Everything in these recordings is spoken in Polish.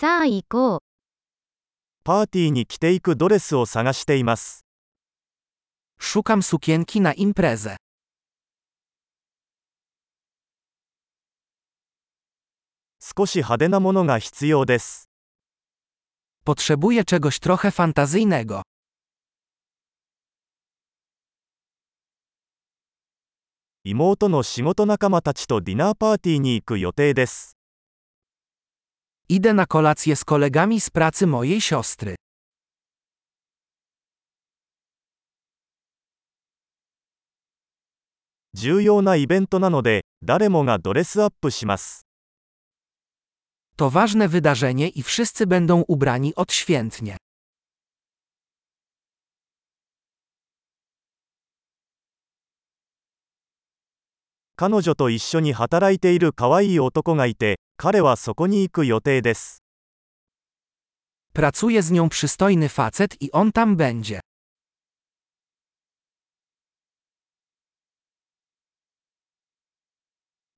さあ行こう。パーティーに着ていくドレスを探しています。Szukam sukienki na imprezę. 少し派手なものが必要です。Potrzebuję czegoś trochę fantazyjnego. 妹の仕事仲間たちとディナーパーティーに行く予定です。Idę na kolację z kolegami z pracy mojej siostry. 重要なイベントなので、誰もがドレスアップします。 To ważne wydarzenie i wszyscy będą ubrani odświętnie. 彼女と一緒に働いている可愛い男がいて、 彼はそこに行く予定です。Pracuje z nią przystojny facet i on tam będzie.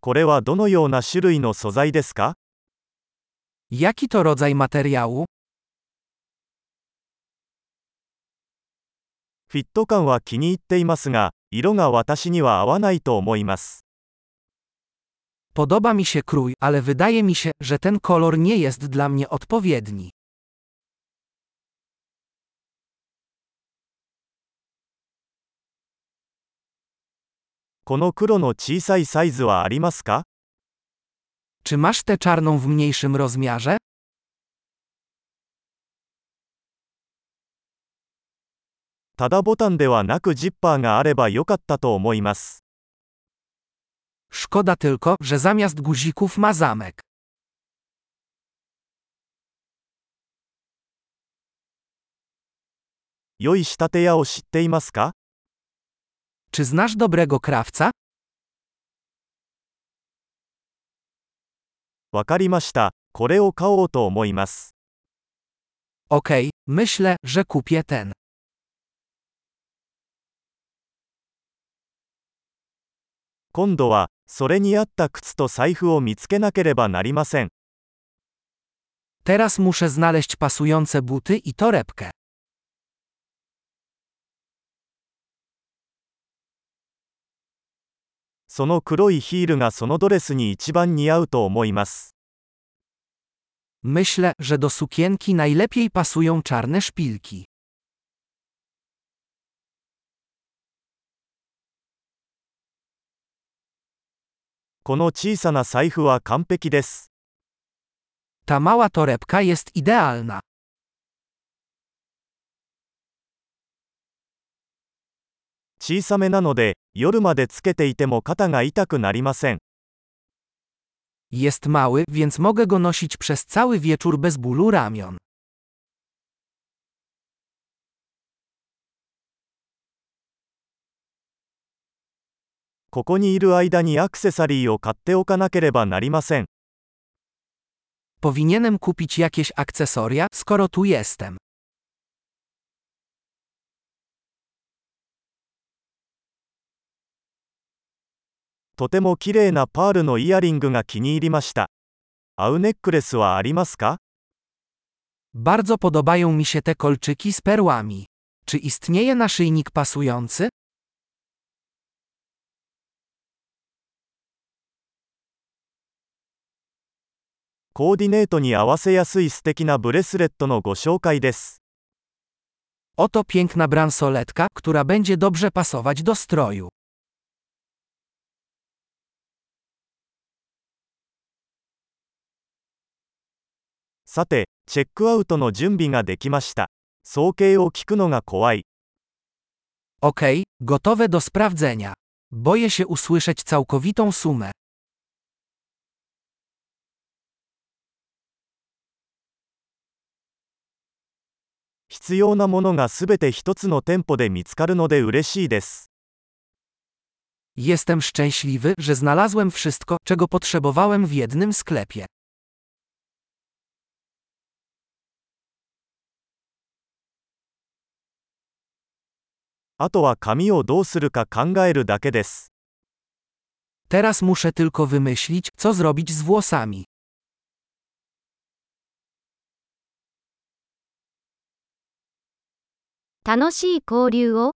これはどのような種類の素材ですか Jaki to rodzaj materiału? フィット感は気に入っていますが、色が私には合わないと思います。Podoba mi się krój, ale wydaje mi się, że ten kolor nie jest dla mnie odpowiedni. この黒の小さいサイズはありますか Czy masz tę czarną w mniejszym rozmiarze? ただボタンではなくジッパーがあればよかったと思います。 Szkoda tylko, że zamiast guzików ma zamek. 良い仕立て屋を知っていますか Czy znasz dobrego krawca? わかりました。これを買おうと思います。 Okej, myślę, że kupię ten. 今度は、 それに合った靴と財布を見つけなければなりません。 Teraz muszę znaleźć pasujące buty i torebkę. その黒いヒールがそのドレスに一番似合うと思います。 Myślę, że do sukienki najlepiej pasują czarne szpilki. この小さな財布は完璧です。Ta mała torebka jest idealna. 小さめなので、夜までつけていても肩が痛くなりません。Jest mały, więc mogę go nosić przez cały wieczór bez bólu ramion. ここにいる間にアクセサリーを買っておかなければなりません。 Powinienem kupić jakieś akcesoria, skoro tu jestem. とても綺麗なパールのイヤリングが気に入りました。合うネックレスはありますか Bardzo podobają mi się te kolczyki z perłami. Czy istnieje naszyjnik pasujący? コーディネートに合わせやすい素敵なブレスレットのご紹介です。 Oto piękna bransoletka, która będzie dobrze pasować do stroju. さて、チェックアウトの準備ができました。総計を聞くのが怖い。 Okej, gotowe do sprawdzenia. Boję się usłyszeć całkowitą sumę. 必要なものがすべて一つの店舗で見つかるので嬉しいです。 Jestem szczęśliwy, że znalazłem wszystko, czego potrzebowałem w jednym sklepie. あとは髪をどうするか考えるだけです。 Teraz muszę tylko wymyślić, co zrobić z włosami. 楽しい交流を。